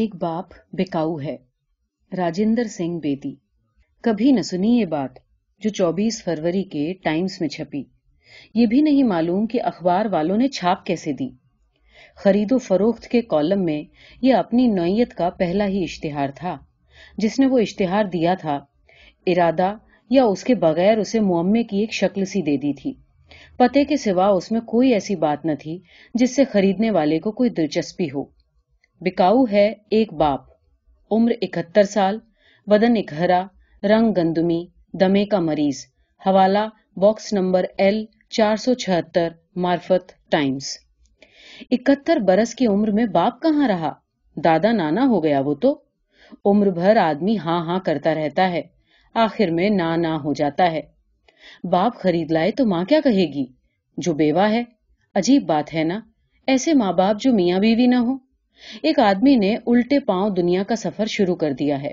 ایک باپ بکاؤ ہے۔ راجندر سنگھ بیدی کبھی نہ سنی یہ بات جو چوبیس فروری کے ٹائمز میں چھپی۔ یہ بھی نہیں معلوم کہ اخبار والوں نے چھاپ کیسے دی۔ خرید و فروخت کے کالم میں یہ اپنی نوعیت کا پہلا ہی اشتہار تھا۔ جس نے وہ اشتہار دیا تھا، ارادہ یا اس کے بغیر اسے معمے کی ایک شکل سی دے دی تھی۔ پتے کے سوا اس میں کوئی ایسی بات نہ تھی جس سے خریدنے والے کو کوئی دلچسپی ہو۔ بکاؤ ہے ایک باپ۔ عمر اکہتر سال، بدن اکہرا رنگ گندمی، دمے کا مریض۔ حوالہ، باکس نمبر ایل چار سو چھہتر، مارفت ٹائمز۔ اکہتر برس کی عمر میں باپ کہاں رہا؟ دادا نانا ہو گیا وہ تو۔ عمر بھر آدمی ہاں ہاں کرتا رہتا ہے۔ آخر میں نہ نہ ہو جاتا ہے۔ باپ خرید لائے تو ماں کیا کہے گی؟ جو بیوہ ہے، عجیب بات ہے نا۔ ایسے ماں باپ جو میاں بیوی نہ ہو ایک آدمی نے الٹے پاؤں دنیا کا سفر شروع کر دیا ہے۔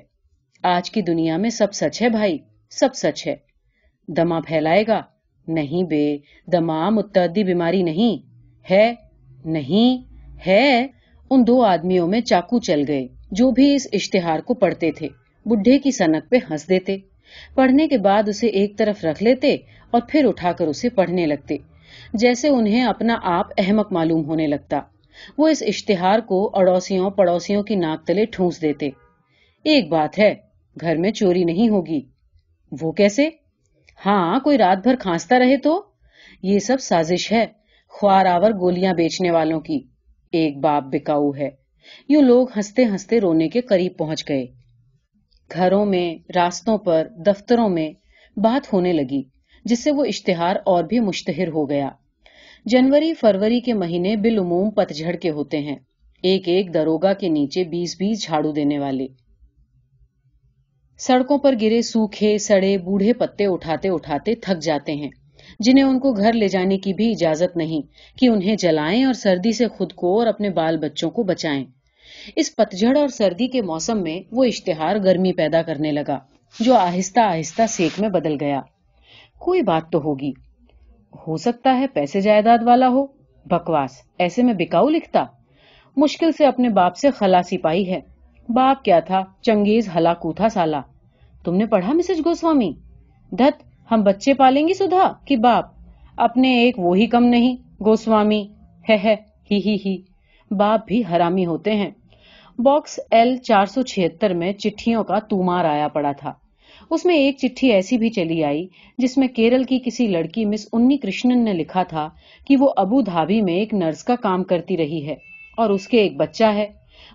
آج کی دنیا میں سب سچ ہے بھائی، سب سچ ہے۔ دما پھیلائے گا۔ نہیں بے دما متعدی بیماری نہیں۔ ہے نہیں، ہے۔ ان دو آدمیوں میں چاقو چل گئے جو بھی اس اشتہار کو پڑھتے تھے۔ بڈھے کی سنک پہ ہنس دیتے۔ پڑھنے کے بعد اسے ایک طرف رکھ لیتے اور پھر اٹھا کر اسے پڑھنے لگتے۔ جیسے انہیں اپنا آپ احمق معلوم ہونے لگتا۔ وہ اس اشتہار کو اڑوسیوں پڑوسیوں کی ناک تلے ٹھونس دیتے۔ ایک بات ہے، گھر میں چوری نہیں ہوگی۔ وہ کیسے؟ ہاں کوئی رات بھر کھانستا رہے تو؟ یہ سب سازش ہے، خوار آور گولیاں بیچنے والوں کی۔ ایک باپ بکاؤ ہے۔ یوں لوگ ہنستے ہنستے رونے کے قریب پہنچ گئے۔ گھروں میں، راستوں پر، دفتروں میں بات ہونے لگی، جس سے وہ اشتہار اور بھی مشتہر ہو گیا۔ جنوری فروری کے مہینے بالعموم پتجھڑ کے ہوتے ہیں۔ ایک ایک دروگا کے نیچے بیس بیس جھاڑو دینے والے۔ سڑکوں پر گرے سوکھے، سڑے، بوڑھے پتے اٹھاتے اٹھاتے تھک جاتے ہیں۔ جنہیں ان کو گھر لے جانے کی بھی اجازت نہیں کہ انہیں جلائیں اور سردی سے خود کو اور اپنے بال بچوں کو بچائیں۔ اس پتجھڑ اور سردی کے موسم میں وہ اشتہار گرمی پیدا کرنے لگا، جو آہستہ آہستہ سیک میں بدل گیا۔ کوئی بات تو ہوگی۔ ہو سکتا ہے پیسے جائیداد والا ہو۔ بکواس، ایسے میں بکاؤ لکھتا۔ مشکل سے اپنے باپ سے خلاسی پائی ہے۔ باپ کیا تھا؟ چنگیز ہلاکو تھا سالا۔ تم نے پڑھا مسج گوسوامی؟ دت ہم بچے پالیں گی سدھا کہ باپ؟ اپنے ایک وہی کم نہیں۔ گوسوامی ہے، ہی ہی ہی۔ باپ بھی حرامی ہوتے ہیں۔ باکس ایل چار سو چھہتر میں چٹھیوں کا تومار آیا پڑا تھا۔ اس میں ایک چٹھی ایسی بھی چلی آئی جس میں کیرل کی کسی لڑکی مس انی کرشنن نے لکھا تھا کہ وہ ابو دھابی میں ایک نرس کا کام کرتی رہی ہے اور اس کے ایک بچہ ہے۔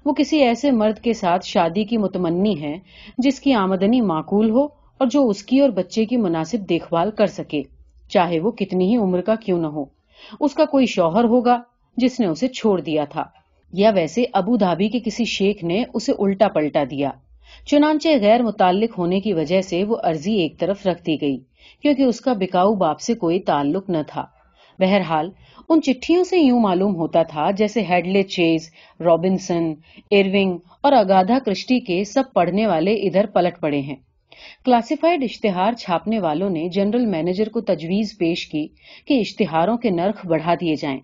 وہ کسی ایسے مرد کے ساتھ شادی کی متمنی ہے جس کی آمدنی معقول ہو اور جو اس کی اور بچے کی مناسب دیکھ بھال کر سکے۔ چاہے وہ کتنی ہی عمر کا کیوں نہ ہو۔ اس کا کوئی شوہر ہوگا جس نے اسے چھوڑ دیا تھا۔ یا ویسے ابو دھابی کے کسی شیخ نے اسے الٹا پلٹا دیا۔ چنانچہ غیر متعلق ہونے کی وجہ سے وہ عرضی ایک طرف رکھ دی گئی، کیونکہ اس کا بکاؤ باپ سے کوئی تعلق نہ تھا۔ بہرحال، ان چٹھیوں سے یوں معلوم ہوتا تھا جیسے ہیڈلے چیز، رابنسن ایرونگ اور اگادھا کرسٹی کے سب پڑھنے والے ادھر پلٹ پڑے ہیں۔ کلاسیفائڈ اشتہار چھاپنے والوں نے جنرل مینیجر کو تجویز پیش کی کہ اشتہاروں کے نرخ بڑھا دیے جائیں۔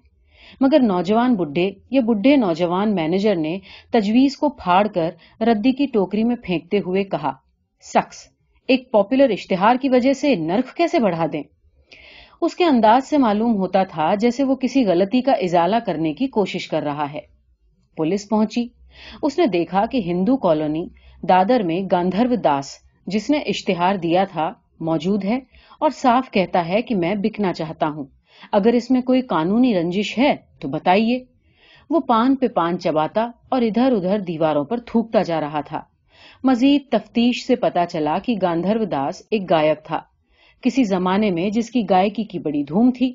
مگر نوجوان بڈھے یا بڈھے نوجوان مینیجر نے تجویز کو پھاڑ کر ردی کی ٹوکری میں پھینکتے ہوئے کہا سخص ایک پاپولر اشتہار کی وجہ سے نرخ کیسے بڑھا دیں؟ اس کے انداز سے معلوم ہوتا تھا جیسے وہ کسی غلطی کا ازالہ کرنے کی کوشش کر رہا ہے۔ پولیس پہنچی۔ اس نے دیکھا کہ ہندو کالونی دادر میں گاندھرو داس، جس نے اشتہار دیا تھا، موجود ہے اور صاف کہتا ہے کہ میں بکنا چاہتا ہوں۔ اگر اس میں کوئی قانونی رنجش ہے تو بتائیے۔ وہ پان پہ پان چباتا اور ادھر ادھر دیواروں پر تھوکتا جا رہا تھا۔ مزید تفتیش سے پتا چلا کہ گاندھرو داس ایک گائک تھا۔ کسی زمانے میں جس کی گائکی کی بڑی دھوم تھی،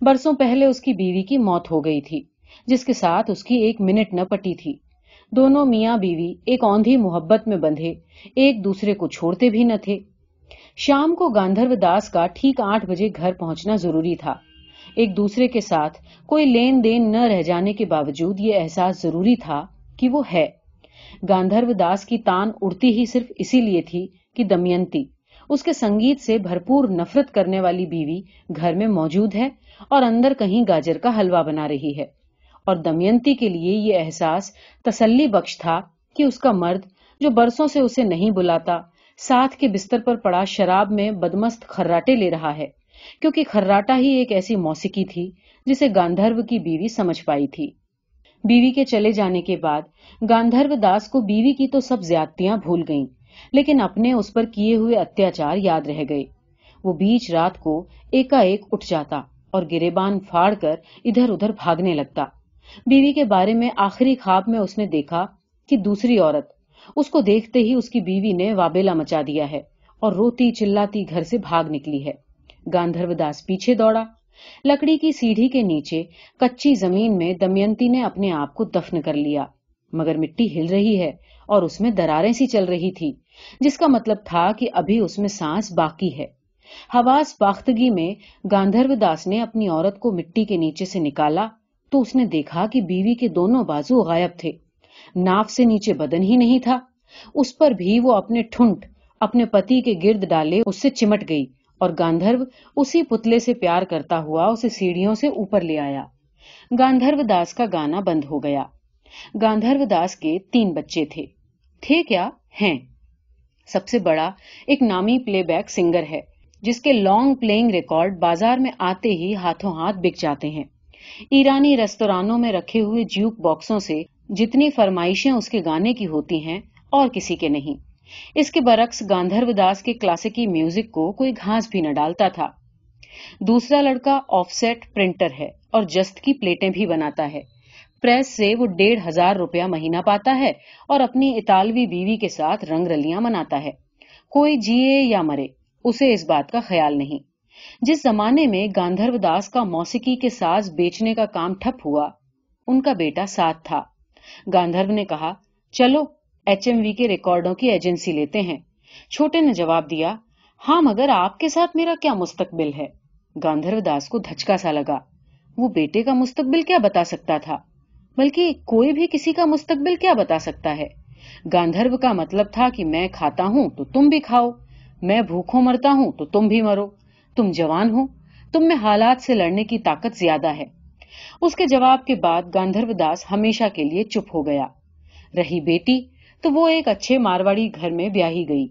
برسوں پہلے اس کی بیوی کی موت ہو گئی تھی، جس کے ساتھ اس کی ایک منٹ نہ پٹی تھی۔ دونوں میاں بیوی ایک اوندھی محبت میں بندھے، ایک دوسرے کو چھوڑتے بھی نہ تھے۔ شام کو گاندھرو داس کا ٹھیک آٹھ بجے گھر پہنچنا ضروری تھا۔ ایک دوسرے کے ساتھ کوئی لین دین نہ رہ جانے کے باوجود یہ احساس ضروری تھا کہ وہ ہے۔ گاندھرو داس کی تان اڑتی ہی صرف اسی لیے تھی کہ دمینتی، اس کے سنگیت سے بھرپور نفرت کرنے والی بیوی گھر میں موجود ہے اور اندر کہیں گاجر کا حلوہ بنا رہی ہے۔ اور دمینتی کے لیے یہ احساس تسلی بخش تھا کہ اس کا مرد جو برسوں سے اسے نہیں بلاتا، ساتھ کے بستر پر پڑا شراب میں بدمست خراٹے لے رہا ہے۔ کیونکہ خراٹا ہی ایک ایسی موسیقی تھی جسے گاندھرو کی بیوی سمجھ پائی تھی۔ بیوی کے چلے جانے کے بعد گاندھرو داس کو بیوی کی تو سب زیادتیاں بھول گئیں، لیکن اپنے اس پر کیے ہوئے اتیاچار یاد رہ گئے۔ وہ بیچ رات کو ایکا ایک اٹھ جاتا اور گریبان پھاڑ کر ادھر ادھر بھاگنے لگتا۔ بیوی کے بارے میں آخری خواب میں اس نے دیکھا کہ دوسری عورت، اس کو دیکھتے ہی اس کی بیوی نے وابیلا مچا دیا ہے اور روتی چلاتی گھر سے بھاگ نکلی ہے۔ گاندھرو داس پیچھے دوڑا۔ لکڑی کی سیڑھی کے نیچے کچی زمین میں دمینتی نے اپنے آپ کو دفن کر لیا۔ مگر مٹی ہل رہی ہے اور اس میں دراریں سی چل رہی تھی، جس کا مطلب تھا کہ ابھی اس میں سانس باقی ہے۔ حواس باختگی میں گاندھرو داس نے اپنی عورت کو مٹی کے نیچے سے نکالا تو اس نے دیکھا کہ بیوی کے دونوں بازو غائب تھے۔ ناف سے نیچے بدن ہی نہیں تھا، اس پر بھی وہ اپنے ٹھنٹ اپنے پتی کے گرد ڈالے اس سے چمٹ گئی۔ اور گاندھرو اسی پتلے سے پیار کرتا ہوا اسے سیڑھیوں سے اوپر لے آیا۔ گاندھرو داس کا گانا بند ہو گیا۔ گاندھرو داس کے تین بچے تھے۔ تھے کیا؟ ہیں۔ سب سے بڑا ایک نامی پلے بیک سنگر ہے، جس کے لانگ پلئنگ ریکارڈ بازار میں آتے ہی ہاتھوں ہاتھ بک جاتے ہیں۔ ایرانی ریستورانوں میں رکھے ہوئے جیوک باکسوں سے جتنی فرمائشیں اس کے گانے کی ہوتی ہیں، اور کسی کے نہیں۔ اس کے برعکس گاندھرو داس کے کلاسیکی میوزک کو کوئی گھاس بھی نہ ڈالتا تھا۔ دوسرا لڑکا آف سیٹ پرنٹر ہے اور جست کی پلیٹیں بھی بناتا ہے۔ پریس سے وہ ڈیڑھ ہزار روپیہ مہینہ پاتا ہے اور اپنی اطالوی بیوی کے ساتھ رنگ رلیاں مناتا ہے۔ کوئی جیے یا مرے، اسے اس بات کا خیال نہیں۔ جس زمانے میں گاندھرو داس کا موسیقی کے ساز بیچنے کا کام ٹھپ ہوا، ان کا بیٹا ساتھ تھا۔ گاندھرو نے کہا، چلو ایچ ایم وی کے ریکارڈوں کی ایجنسی لیتے ہیں۔ چھوٹے نے جواب دیا ہاں مگر آپ کے ساتھ میرا کیا مستقبل ہے؟ گاندھر داس کو دھچکا سا لگا۔ وہ بیٹے کا مستقبل کیا بتا سکتا تھا؟ بلکہ کوئی بھی کسی کا مستقبل کیا بتا سکتا ہے؟ گاندھرو کا مطلب تھا کہ میں کھاتا ہوں تو تم بھی کھاؤ، میں بھوکھوں مرتا ہوں تو تم بھی مرو۔ تم جوان ہو، تم میں حالات سے لڑنے کی طاقت زیادہ ہے۔ اس کے جواب کے بعد گاندھرو داس ہمیشہ کے لیے چپ ہو گیا۔ رہی بیٹی تو وہ ایک اچھے مارواڑی گھر میں بیاہی گئی۔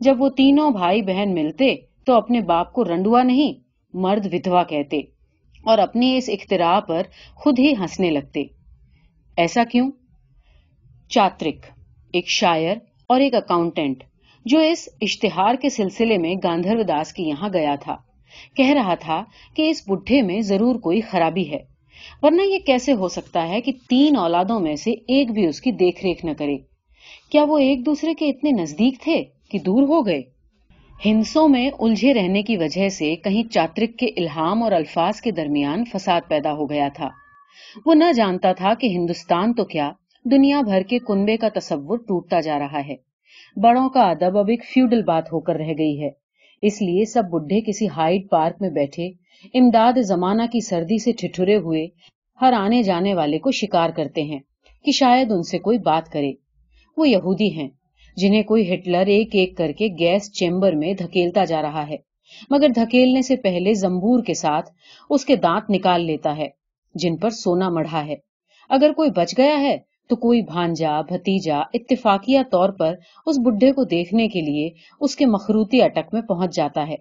جب وہ تینوں بھائی بہن ملتے تو اپنے باپ کو رنڈوا نہیں، مرد ودوا کہتے اور اپنی اس اختراع پر خود ہی ہنسنے لگتے۔ ایسا کیوں؟ چاترک، ایک شاعر اور ایک اکاؤنٹینٹ جو اس اشتہار کے سلسلے میں گاندھر داس کے یہاں گیا تھا۔ کہہ رہا تھا کہ اس بڈھے میں ضرور کوئی خرابی ہے، ورنہ یہ کیسے ہو سکتا ہے کہ تین اولادوں میں سے ایک بھی اس کی دیکھ ریکھ نہ کرے۔ کیا وہ ایک دوسرے کے اتنے نزدیک تھے کہ دور ہو گئے؟ ہنسوں میں الجھے رہنے کی وجہ سے کہیں چاترک کے الہام اور الفاظ کے درمیان فساد پیدا ہو گیا تھا۔ وہ نہ جانتا تھا کہ ہندوستان تو کیا دنیا بھر کے کنبے کا تصور ٹوٹتا جا رہا ہے۔ بڑوں کا ادب اب ایک فیوڈل بات ہو کر رہ گئی ہے۔ اس لیے سب بڈھے کسی ہائٹ پارک میں بیٹھے، امداد زمانہ کی سردی سے ٹھٹھرے ہوئے، ہر آنے جانے والے کو شکار کرتے ہیں کہ شاید ان سے کوئی بات کرے۔ وہ یہودی ہیں، جنہیں کوئی ہٹلر ایک ایک کر کے گیس چیمبر میں دھکیلتا جا رہا ہے۔ مگر دھکیلنے سے پہلے زمبور کے ساتھ اس کے دانت نکال لیتا ہے، جن پر سونا مڑھا ہے۔ اگر کوئی بچ گیا ہے تو کوئی بھانجا، بھتیجا، اتفاقیہ طور پر اس بڈھے کو دیکھنے کے لیے اس کے مخروتی اٹک میں پہنچ جاتا ہے۔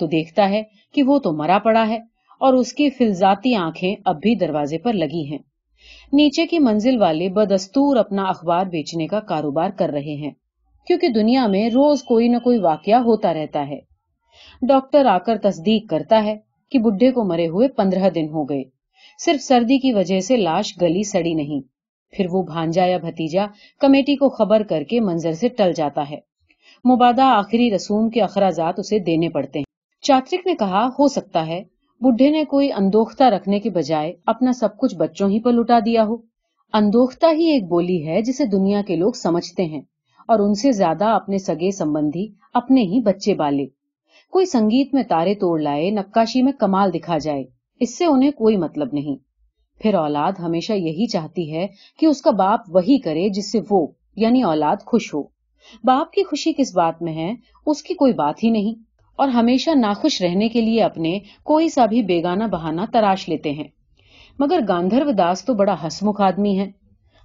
تو دیکھتا ہے کہ وہ تو مرا پڑا ہے اور اس کی فلزاتی آنکھیں اب بھی دروازے پر لگی ہیں۔ نیچے کی منزل والے بدستور اپنا اخبار بیچنے کا کاروبار کر رہے ہیں، کیونکہ دنیا میں روز کوئی نہ کوئی واقعہ ہوتا رہتا ہے۔ ڈاکٹر آ کر تصدیق کرتا ہے کہ بڈھے کو مرے ہوئے پندرہ دن ہو گئے۔ صرف سردی کی وجہ سے لاش گلی سڑی نہیں۔ پھر وہ بھانجا یا بھتیجا کمیٹی کو خبر کر کے منظر سے ٹل جاتا ہے۔ مبادہ آخری رسوم کے اخراجات اسے دینے پڑتے ہیں۔ چاترک نے کہا، ہو سکتا ہے بڈھے نے کوئی اندوختہ رکھنے کے بجائے اپنا سب کچھ بچوں ہی پر لٹا دیا ہو۔ اندوختہ ہی ایک بولی ہے جسے دنیا کے لوگ سمجھتے ہیں اور ان سے زیادہ اپنے سگے سمبندھی، اپنے ہی بچے بالے۔ کوئی سنگیت میں تارے توڑ لائے نکاشی میں کمال دکھا جائے، اس سے انہیں کوئی مطلب نہیں۔ پھر اولاد ہمیشہ یہی چاہتی ہے کہ اس کا باپ وہی کرے جس سے وہ یعنی اولاد، خوش ہو۔ باپ کی خوشی کس بات میں ہے؟ اس کی کوئی بات ہی نہیں۔ اور ہمیشہ ناخوش رہنے کے لیے اپنے کوئی سا بھی بیگانہ بہانہ تراش لیتے ہیں۔ مگر گاندھرو داس تو بڑا ہسمکھ آدمی ہے۔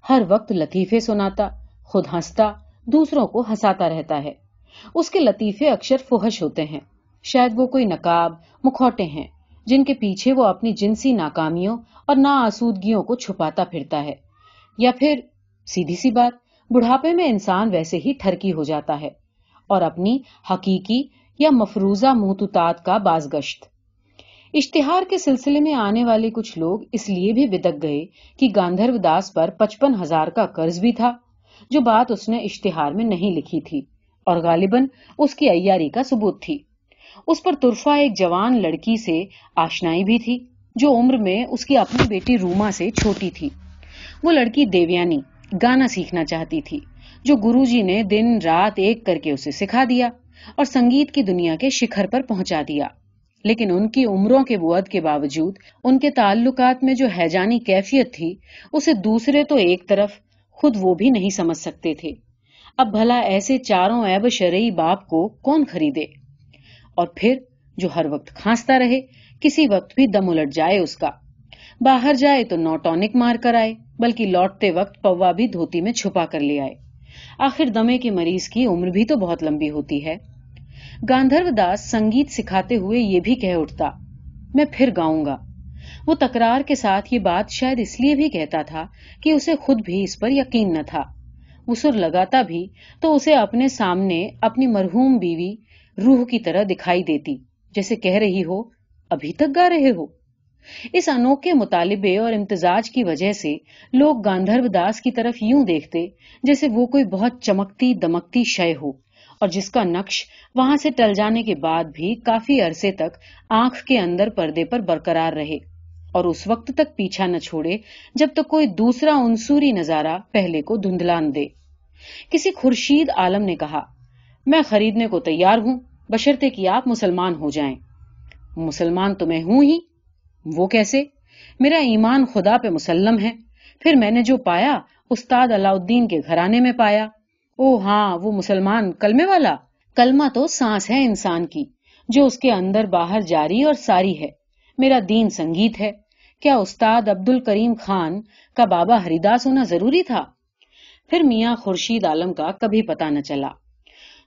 ہر وقت لطیفے سناتا، خود ہنستا، دوسروں کو ہنساتا رہتا ہے۔ اس کے لطیفے اکثر فحش ہوتے ہیں۔ شاید وہ کوئی نقاب، مکھوٹے ہیں، جن کے پیچھے وہ اپنی جنسی ناکامیوں اور نا آسودگیوں کو چھپاتا پھرتا ہے۔ یا پھر، سیدھی سی بات، بڑھاپے میں انسان ویسے ہی ٹھرکی ہو جاتا ہے اور اپنی حقیقی یا مفروضہ محتوطات کا باز گشت۔ اشتہار کے سلسلے میں آنے والے کچھ لوگ اس لیے بھی بدک گئے کہ گاندھرو داس پر پچپن ہزار کا قرض بھی تھا، جو بات اس نے اشتہار میں نہیں لکھی تھی، اور غالباً اس کی ایاری کا ثبوت تھی۔ اس پر ترفا ایک جوان لڑکی سے آشنائی بھی تھی، جو عمر میں اس کی اپنی بیٹی روما سے چھوٹی تھی۔ وہ لڑکی دیویانی، گانا سیکھنا چاہتی تھی، جو گرو جی نے دن رات ایک کر کے اسے سکھا دیا۔ اور سنگیت کی دنیا کے شکھر پر پہنچا دیا۔ لیکن ان کی عمروں کے بود کے باوجود، ان کے تعلقات میں جو حیجانی کیفیت تھی، اسے دوسرے تو ایک طرف خود وہ بھی نہیں سمجھ سکتے تھے۔ اب بھلا ایسے چاروں ایب شرعی باپ کو کون خریدے؟ اور پھر جو ہر وقت کھانستا رہے، کسی وقت بھی دم الٹ جائے اس کا۔ باہر جائے تو نوٹونک مار کر آئے، بلکہ لوٹتے وقت پوا بھی دھوتی میں چھپا کر لے آئے۔ آخر دمے کے مریض کی عمر بھی تو بہت لمبی ہوتی ہے۔ گاندھرو داس سنگیت سکھاتے ہوئے یہ بھی کہہ اٹھتا، میں پھر گاؤں گا۔ وہ تکرار کے ساتھ یہ بات شاید اس لیے بھی کہتا تھا کہ اسے خود بھی اس پر یقین نہ تھا۔ وہ سر لگاتا بھی تو اسے اپنے سامنے اپنی مرحوم بیوی روح کی طرح دکھائی دیتی، جیسے کہہ رہی ہو، ابھی تک گا رہے ہو۔ اس انوکھے مطالبے اور امتزاج کی وجہ سے لوگ گاندھرو داس کی طرف یوں دیکھتے جیسے وہ کوئی بہت چمکتی دمکتی شے ہو۔ اور جس کا نقش وہاں سے ٹل جانے کے بعد بھی کافی عرصے تک آنکھ کے اندر پردے پر برقرار رہے اور اس وقت تک پیچھا نہ چھوڑے جب تک کوئی دوسرا انصوری نظارہ پہلے کو دھندلان دے۔ کسی خورشید عالم نے کہا، میں خریدنے کو تیار ہوں بشرتے کہ آپ مسلمان ہو جائیں۔ مسلمان تو میں ہوں ہی۔ وہ کیسے؟ میرا ایمان خدا پہ مسلم ہے۔ پھر میں نے جو پایا، استاد الدین کے گھرانے میں پایا۔ او ہاں وہ مسلمان کلمے والا۔ کلمہ تو سانس ہے انسان کی، جو اس کے اندر باہر جاری اور ساری ہے۔ میرا دین سنگیت ہے۔ کیا استاد عبد الکریم خان کا بابا ہریداس ہونا ضروری تھا؟ پھر میاں خورشید عالم کا کبھی پتا نہ چلا۔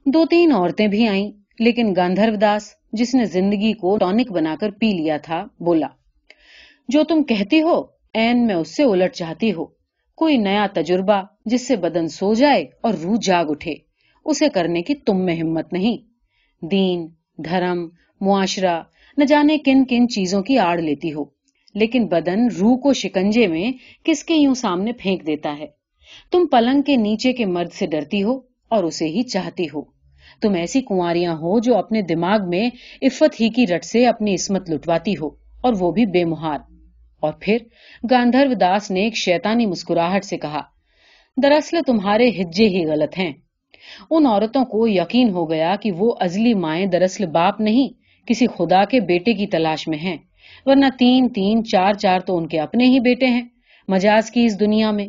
دو تین عورتیں بھی آئیں، لیکن گاندھرو داس، جس نے زندگی کو ٹونک بنا کر پی لیا تھا، بولا، جو تم کہتی ہو، این میں اس سے الٹ چاہتی ہو۔ کوئی نیا تجربہ جس سے بدن سو جائے اور روح جاگ اٹھے، اسے کرنے کی تم میں ہمت نہیں۔ دین، دھرم، معاشرہ، نہ جانے کن کن چیزوں کی آڑ لیتی ہو، لیکن بدن روح کو شکنجے میں کس کے یوں سامنے پھینک دیتا ہے۔ تم پلنگ کے نیچے کے مرد سے ڈرتی ہو اور اسے ہی چاہتی ہو۔ تم ایسی کنواریاں ہو جو اپنے دماغ میں عفت ہی کی رٹ سے اپنی عصمت لٹواتی ہو اور وہ بھی بے مہار۔ اور پھر گاندھرو داس نے ایک شیطانی مسکراہٹ سے کہا، دراصل تمہارے ہجے ہی غلط ہیں۔ ان عورتوں کو یقین ہو گیا کہ وہ ازلی مائیں دراصل باپ نہیں، کسی خدا کے بیٹے کی تلاش میں ہیں۔ ورنہ تین تین چار چار تو ان کے اپنے ہی بیٹے ہیں۔ مجاز کی اس دنیا میں۔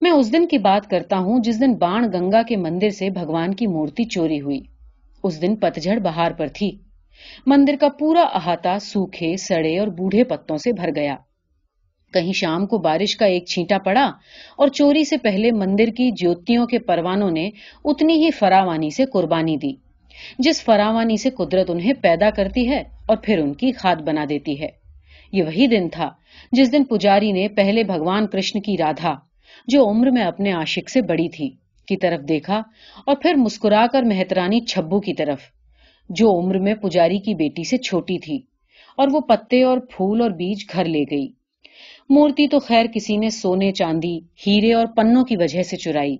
میں اس دن کی بات کرتا ہوں جس دن بان گنگا کے مندر سے بھگوان کی مورتی چوری ہوئی۔ اس دن پتجھڑ بہار پر تھی۔ مندر کا پورا احاطہ سوکھے، سڑے اور بوڑھے پتوں سے بھر گیا۔ کہیں شام کو بارش کا ایک چھینٹا پڑا اور چوری سے پہلے مندر کی جوتیوں کے پروانوں نے اتنی ہی فراوانی سے قربانی دی، جس فراوانی سے قدرت انہیں پیدا کرتی ہے اور پھر ان کی کھاد بنا دیتی ہے۔ یہ وہی دن تھا جس دن پجاری نے پہلے بھگوان کرشن کی رادھا، جو عمر میں اپنے عاشق سے بڑی تھی، کی طرف دیکھا اور پھر مسکرا کر مہترانی چھبو کی طرف۔ جو عمر میں پجاری کی بیٹی سے چھوٹی تھی اور وہ پتے اور پھول اور بیج گھر لے گئی۔ مورتی تو خیر کسی نے سونے چاندی، ہیرے اور پنوں کی وجہ سے چرائی،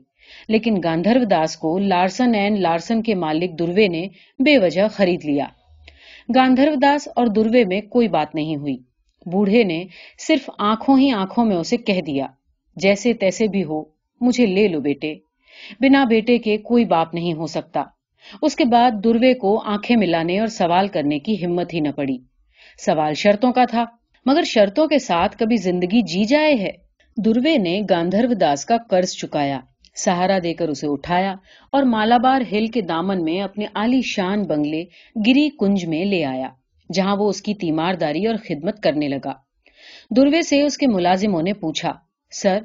لیکن گاندھرو داس کو لارسن اینڈ لارسن کے مالک دروے نے بے وجہ خرید لیا۔ گاندھرو داس اور دروے میں کوئی بات نہیں ہوئی۔ بوڑھے نے صرف آنکھوں ہی آنکھوں میں اسے کہہ دیا، جیسے تیسے بھی ہو، مجھے لے لو بیٹے۔ بنا بیٹے کے کوئی باپ نہیں ہو سکتا۔ اس کے بعد دروے کو آنکھیں ملانے اور سوال کرنے کی ہمت ہی نہ پڑی۔ سوال شرطوں کا تھا، مگر شرطوں کے ساتھ کبھی زندگی جی جائے ہے۔ دروے نے گاندھرو داس کا قرض چکایا، سہارا دے کر اسے اٹھایا اور مالابار ہل کے دامن میں اپنے عالی شان بنگلے گری کنج میں لے آیا، جہاں وہ اس کی تیمار داری اور خدمت کرنے لگا۔ دروے سے اس کے ملازموں نے پوچھا، سر،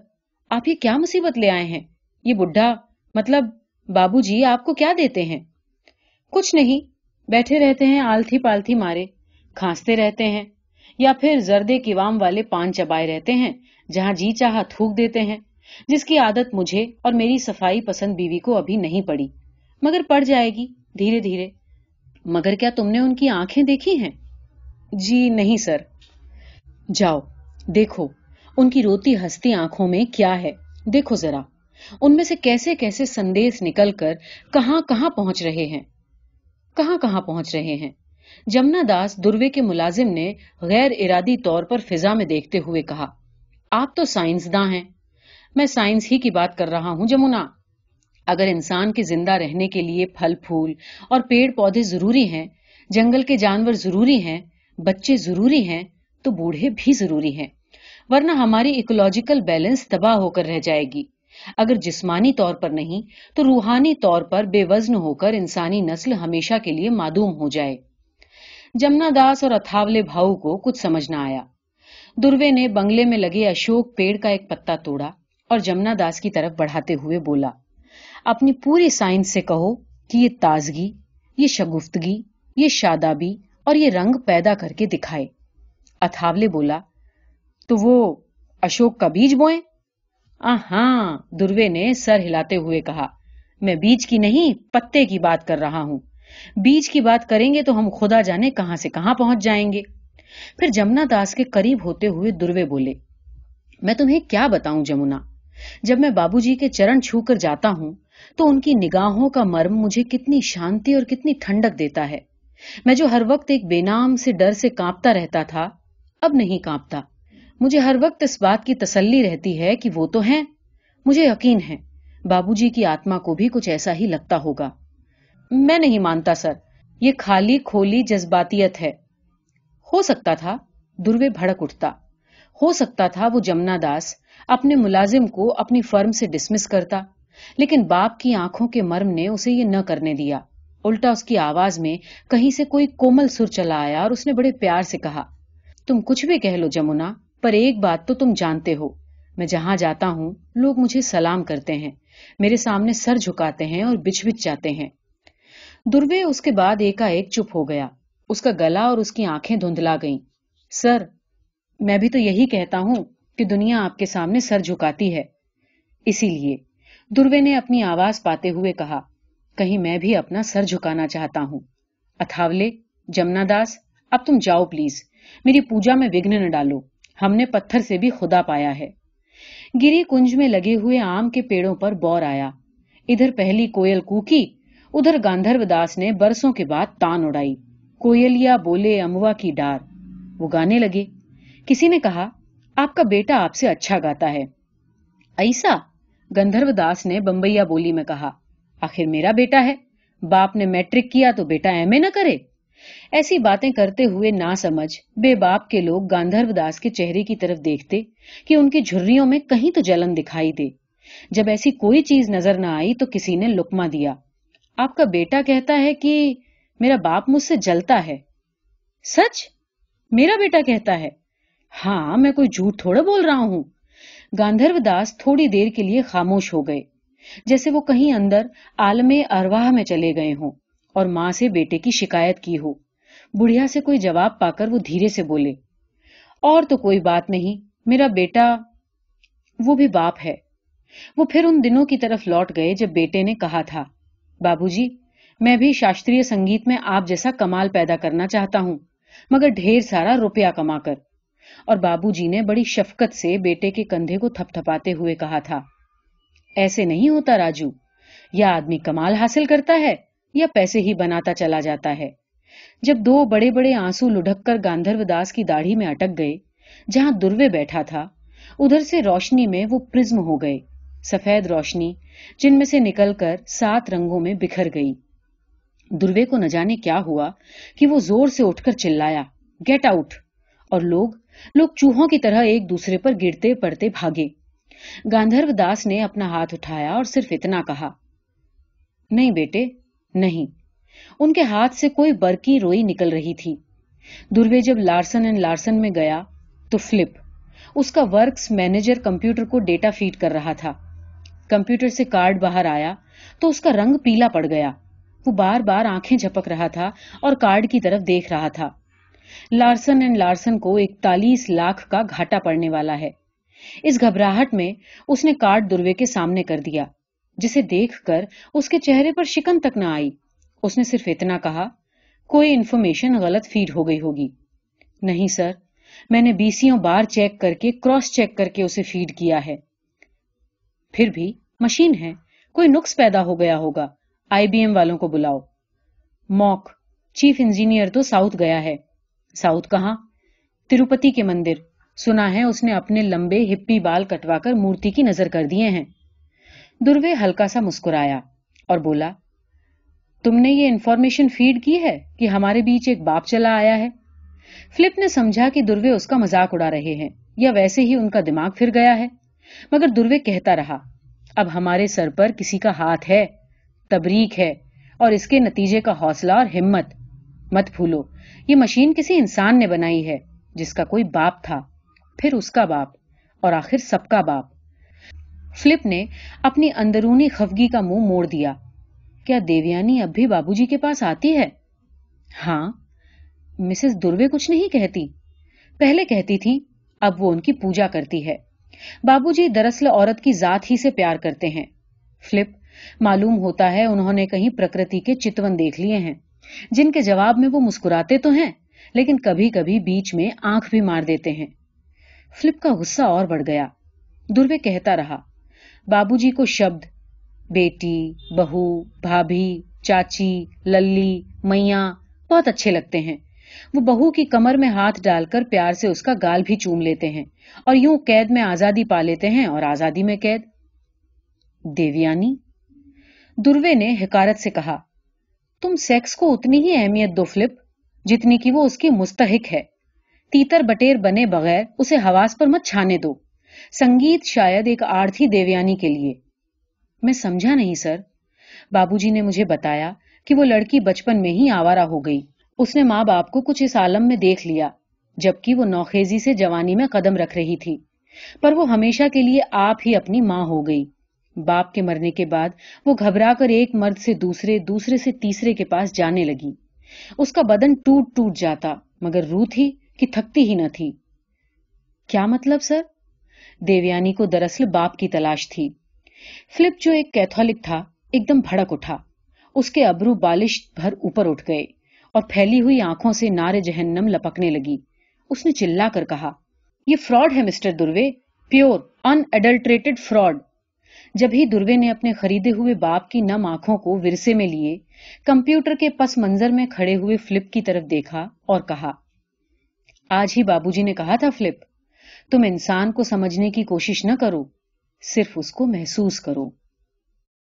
آپ یہ کیا مصیبت لے آئے ہیں؟ یہ بڈھا مطلب بابو جی آپ کو کیا دیتے ہیں؟ کچھ نہیں، بیٹھے رہتے ہیں، آلتھی پالتھی مارے، کھانستے رہتے ہیں، یا پھر زردے کی وام والے پان چبائے رہتے ہیں، جہاں جی چاہا تھوک دیتے ہیں، جس کی عادت مجھے اور میری صفائی پسند بیوی کو ابھی نہیں پڑی۔ مگر پڑ جائے گی، دھیرے دھیرے۔ مگر کیا تم نے ان کی آنکھیں دیکھی ہیں؟ جی نہیں سر۔ جاؤ، دیکھو، ان کی روتی ہستی آنکھوں میں کیا ہے۔ دیکھو ذرا، ان میں سے کیسے کیسے سندیش نکل کر کہاں کہاں پہنچ رہے ہیں۔ کہاں کہاں پہنچ رہے ہیں؟ جمنا داس دروے کے ملازم نے غیر ارادی طور پر فضا میں دیکھتے ہوئے کہا، آپ تو سائنسداں ہیں۔ میں سائنس ہی کی بات کر رہا ہوں جمنا۔ اگر انسان کے زندہ رہنے کے لیے پھل پھول اور پیڑ پودے ضروری ہیں، جنگل کے جانور ضروری ہیں، بچے ضروری ہیں، تو بوڑھے بھی ضروری ہیں۔ ورنہ ہماری اکولوجیکل بیلنس تباہ ہو کر رہ جائے گی۔ اگر جسمانی طور پر نہیں، تو روحانی طور پر بے وزن ہو کر انسانی نسل ہمیشہ کے لیے معدوم ہو جائے۔ جمنا داس اور اتھاولے بھاؤ کو کچھ سمجھ نہ آیا۔ دروے نے بنگلے میں لگے اشوک پیڑ کا ایک پتا توڑا اور جمنا داس کی طرف بڑھاتے ہوئے بولا، اپنی پوری سائنس سے کہو کہ یہ تازگی، یہ شگفتگی، یہ شادابی اور یہ رنگ پیدا کر کے دکھائے۔ اتھاولے بولا، تو وہ اشوک کا بیج بوئے ہاں دروے نے سر ہلاتے ہوئے کہا، میں بیج کی نہیں، پتے کی بات کر رہا ہوں۔ بیج کی بات کریں گے تو ہم خدا جانے کہاں سے کہاں پہنچ جائیں گے۔ پھر جمنا داس کے قریب ہوتے ہوئے دروے بولے، میں تمہیں کیا بتاؤں جمنا؟ جب میں بابو جی کے چرن چھو کر جاتا ہوں، تو ان کی نگاہوں کا مرم مجھے کتنی شانتی اور کتنی ٹھنڈک دیتا ہے۔ میں جو ہر وقت ایک بے نام سے ڈر سے کانپتا رہتا تھا، اب نہیں کانپتا۔ مجھے ہر وقت اس بات کی تسلی رہتی ہے کہ وہ تو ہیں۔ مجھے یقین ہے، بابو جی کی آتما کو بھی کچھ ایسا ہی لگتا ہوگا۔ میں نہیں مانتا، سر۔ یہ خالی کھولی جذباتیت ہے۔ ہو سکتا تھا دروے بھڑک اٹھتا۔ ہو سکتا تھا وہ جمنا داس اپنے ملازم کو اپنی فرم سے ڈسمس کرتا، لیکن باپ کی آنکھوں کے مرم نے اسے یہ نہ کرنے دیا۔ الٹا اس کی آواز میں کہیں سے کوئی کومل سر چلا آیا اور اس نے بڑے پیار سے کہا، تم کچھ بھی کہہ لو جمنا۔ پر ایک بات تو تم جانتے ہو۔ میں جہاں جاتا ہوں، لوگ مجھے سلام کرتے ہیں۔ میرے سامنے سر جھکاتے ہیں اور بچ بچ جاتے ہیں۔ دروے اس کے بعد ایک ایک چپ ہو گیا۔ اس کا گلا اور اس کی آنکھیں دھندلا گئیں۔ سر، میں بھی تو یہی کہتا ہوں کہ دنیا آپ کے سامنے سر جھکاتی ہے۔ اسی لیے، دروے نے اپنی آواز پاتے ہوئے کہا، کہیں میں بھی اپنا سر جھکانا چاہتا ہوں۔ اتھاولے، جمنا داس، اب تم جاؤ پلیز۔ میری پوجا میں وگن نہ ڈالو۔ ہم نے پتھر سے بھی خدا پایا ہے۔ گری کنج میں لگے ہوئے آم کے پیڑوں پر بور آیا۔ ادھر پہلی کوئل کوکی، ادھر گاندھرو داس نے برسوں کے بعد تان اڑائی۔ کوئلیا بولے اموا کی ڈار۔ وہ گانے لگے۔ کسی نے کہا، آپ کا بیٹا آپ سے اچھا گاتا ہے۔ ایسا گندھرو داس نے بمبیا بولی میں کہا، آخر میرا بیٹا ہے۔ باپ نے میٹرک کیا تو بیٹا ایم اے نہ کرے۔ ایسی باتیں کرتے ہوئے نہ سمجھ بے باپ کے لوگ گاندھرو داس کے چہرے کی طرف دیکھتے کہ ان کی جھریوں میں کہیں تو جلن دکھائی دے۔ جب ایسی کوئی چیز نظر نہ آئی تو کسی نے لکما دیا۔ آپ کا بیٹا کہتا ہے کہ میرا باپ مجھ سے جلتا ہے۔ سچ؟ میرا بیٹا کہتا ہے۔ ہاں میں کوئی جھوٹ تھوڑا بول رہا ہوں۔ گاندھرو داس تھوڑی دیر کے لیے خاموش ہو گئے، جیسے وہ کہیں اندر عالم ارواہ میں چلے گئے ہوں۔ اور ماں سے بیٹے کی شکایت کی ہو۔ بڑھیا سے کوئی جواب پا کر وہ دھیرے سے بولے، اور تو کوئی بات نہیں، میرا بیٹا وہ بھی باپ ہے۔ وہ پھر ان دنوں کی طرف لوٹ گئے جب بیٹے نے کہا تھا، بابو جی میں بھی شاستری سنگیت میں آپ جیسا کمال پیدا کرنا چاہتا ہوں، مگر ڈھیر سارا روپیہ کما کر۔ اور بابو جی نے بڑی شفقت سے بیٹے کے کندھے کو تھپ تھپاتے ہوئے کہا تھا، ایسے نہیں ہوتا راجو یا آدمی کمال حاصل کرتا ہے۔ یا پیسے ہی بناتا چلا جاتا ہے۔ جب دو بڑے بڑے آنسو لڑک کر گاندھرو داس کی داڑھی میں اٹک گئے، جہاں دروے بیٹھا تھا، ادھر سے روشنی میں وہ پرزم ہو گئے۔ سفید روشنی، جن میں سے نکل کر سات رنگوں میں بکھر گئی۔ دروے کو نہ جانے کیا ہوا کہ وہ زور سے اٹھ کر چلایا۔ Get out! اور لوگ لوگ چوہوں کی طرح ایک دوسرے پر گرتے پڑتے بھاگے۔ گاندھرو داس نے اپنا ہاتھ اٹھایا اور صرف اتنا کہا، نہیں بیٹے نہیں۔ ان کے ہاتھ سے کوئی برکی روئی نکل رہی تھی۔ دروے جب لارسن اینڈ لارسن میں گیا تو فلپ، اس کا ورکس مینیجر کمپیوٹر کو ڈیٹا فیڈ کر رہا تھا۔ کمپیوٹر سے کارڈ باہر آیا تو اس کا رنگ پیلا پڑ گیا۔ وہ بار بار آنکھیں جھپک رہا تھا اور کارڈ کی طرف دیکھ رہا تھا۔ لارسن اینڈ لارسن کو اکتالیس لاکھ کا گھاٹا پڑنے والا ہے۔ اس گھبراہٹ میں اس نے کارڈ دروے کے سامنے کر دیا۔ جسے دیکھ کر اس کے چہرے پر شکن تک نہ آئی۔ اس نے صرف اتنا کہا، کوئی انفارمیشن غلط فیڈ ہو گئی ہوگی۔ نہیں سر، میں نے بیسیوں بار چیک کر کے کراس چیک کر کے اسے فیڈ کیا ہے۔ پھر بھی مشین ہے، کوئی نقص پیدا ہو گیا ہوگا۔ آئی بی ایم والوں کو بلاؤ۔ موک چیف انجینئر تو ساؤتھ گیا ہے۔ ساؤتھ کہاں؟ تروپتی کے مندر۔ سنا ہے، اس نے اپنے لمبے ہپی بال کٹوا کر مورتی کی نظر کر دیے ہیں۔ دروے ہلکا سا مسکرایا اور بولا، تم نے یہ انفارمیشن فیڈ کی ہے کہ ہمارے بیچ ایک باپ چلا آیا ہے؟ فلپ نے سمجھا کہ دروے اس کا مزاق اڑا رہے ہیں یا ویسے ہی ان کا دماغ پھر گیا ہے، مگر دروے کہتا رہا، اب ہمارے سر پر کسی کا ہاتھ ہے، تبریک ہے اور اس کے نتیجے کا حوصلہ اور ہمت۔ مت پھولو یہ مشین کسی انسان نے بنائی ہے جس کا کوئی باپ تھا، پھر اس کا باپ اور آخر سب کا باپ۔ فلپ نے اپنی اندرونی خفگی کا منہ موڑ دیا۔ کیا دیویانی اب بھی بابو جی کے پاس آتی ہے؟ ہاں۔ مسز دروے کچھ نہیں کہتی۔ پہلے کہتی تھی، اب وہ ان کی پوجا کرتی ہے۔ بابو جی دراصل عورت کی ذات ہی سے پیار کرتے ہیں۔ فلپ، معلوم ہوتا ہے انہوں نے کہیں پرکرتی کے چتون دیکھ لیے ہیں۔ جن کے جواب میں وہ مسکراتے تو ہیں، لیکن کبھی کبھی بیچ میں آنکھ بھی مار دیتے ہیں۔ فلپ کا غصہ اور بڑھ گیا۔ دروے کہتا رہا بابو جی کو شبد، بیٹی، بہو، بھابھی، چاچی، للی، میاں بہت اچھے لگتے ہیں۔ وہ بہو کی کمر میں ہاتھ ڈال کر پیار سے اس کا گال بھی چوم لیتے ہیں اور یوں قید میں آزادی پا لیتے ہیں اور آزادی میں قید۔ دیویانی، دروے نے حکارت سے کہا، تم سیکس کو اتنی ہی اہمیت دو فلپ جتنی کی وہ اس کی مستحق ہے۔ تیتر بٹیر بنے بغیر اسے حواس پر مت چھانے دو۔ سنگیت شاید ایک آرتھی دیویانی کے لیے۔ میں سمجھا نہیں، سر۔ بابو جی نے مجھے بتایا کہ وہ لڑکی بچپن میں ہی آوارہ ہو گئی۔ اس نے ماں باپ کو کچھ اس عالم میں دیکھ لیا، جبکہ وہ نوخیزی سے جوانی میں قدم رکھ رہی تھی۔ پر وہ ہمیشہ کے لیے آپ ہی اپنی ماں ہو گئی۔ باپ کے مرنے کے بعد وہ گھبرا کر ایک مرد سے دوسرے دوسرے سے تیسرے کے پاس جانے لگی۔ اس کا بدن ٹوٹ ٹوٹ جاتا، مگر روح تھی کہ تھکتی ہی نہ تھی۔ کیا مطلب سر؟ دیویانی کو دراصل باپ کی تلاش تھی۔ فلپ جو ایک کیتھولک تھا، ایک دم بھڑک اٹھا۔ اس کے ابرو بالش بھر اوپر اٹھ گئے اور پھیلی ہوئی آنکھوں سے نار جہنم لپکنے لگی۔ اس نے چلا کر کہا، یہ فراڈ ہے mister دروے، pure unadulterated fraud جب ہی دروے نے اپنے خریدے ہوئے باپ کی نم آنکھوں کو ورسے میں لیے، کمپیوٹر کے پس منظر میں کھڑے ہوئے فلپ کی طرف دیکھا اور کہا، آج ہی بابو جی نے کہا تھا فلپ تم انسان کو سمجھنے کی کوشش نہ کرو صرف اس کو محسوس کرو۔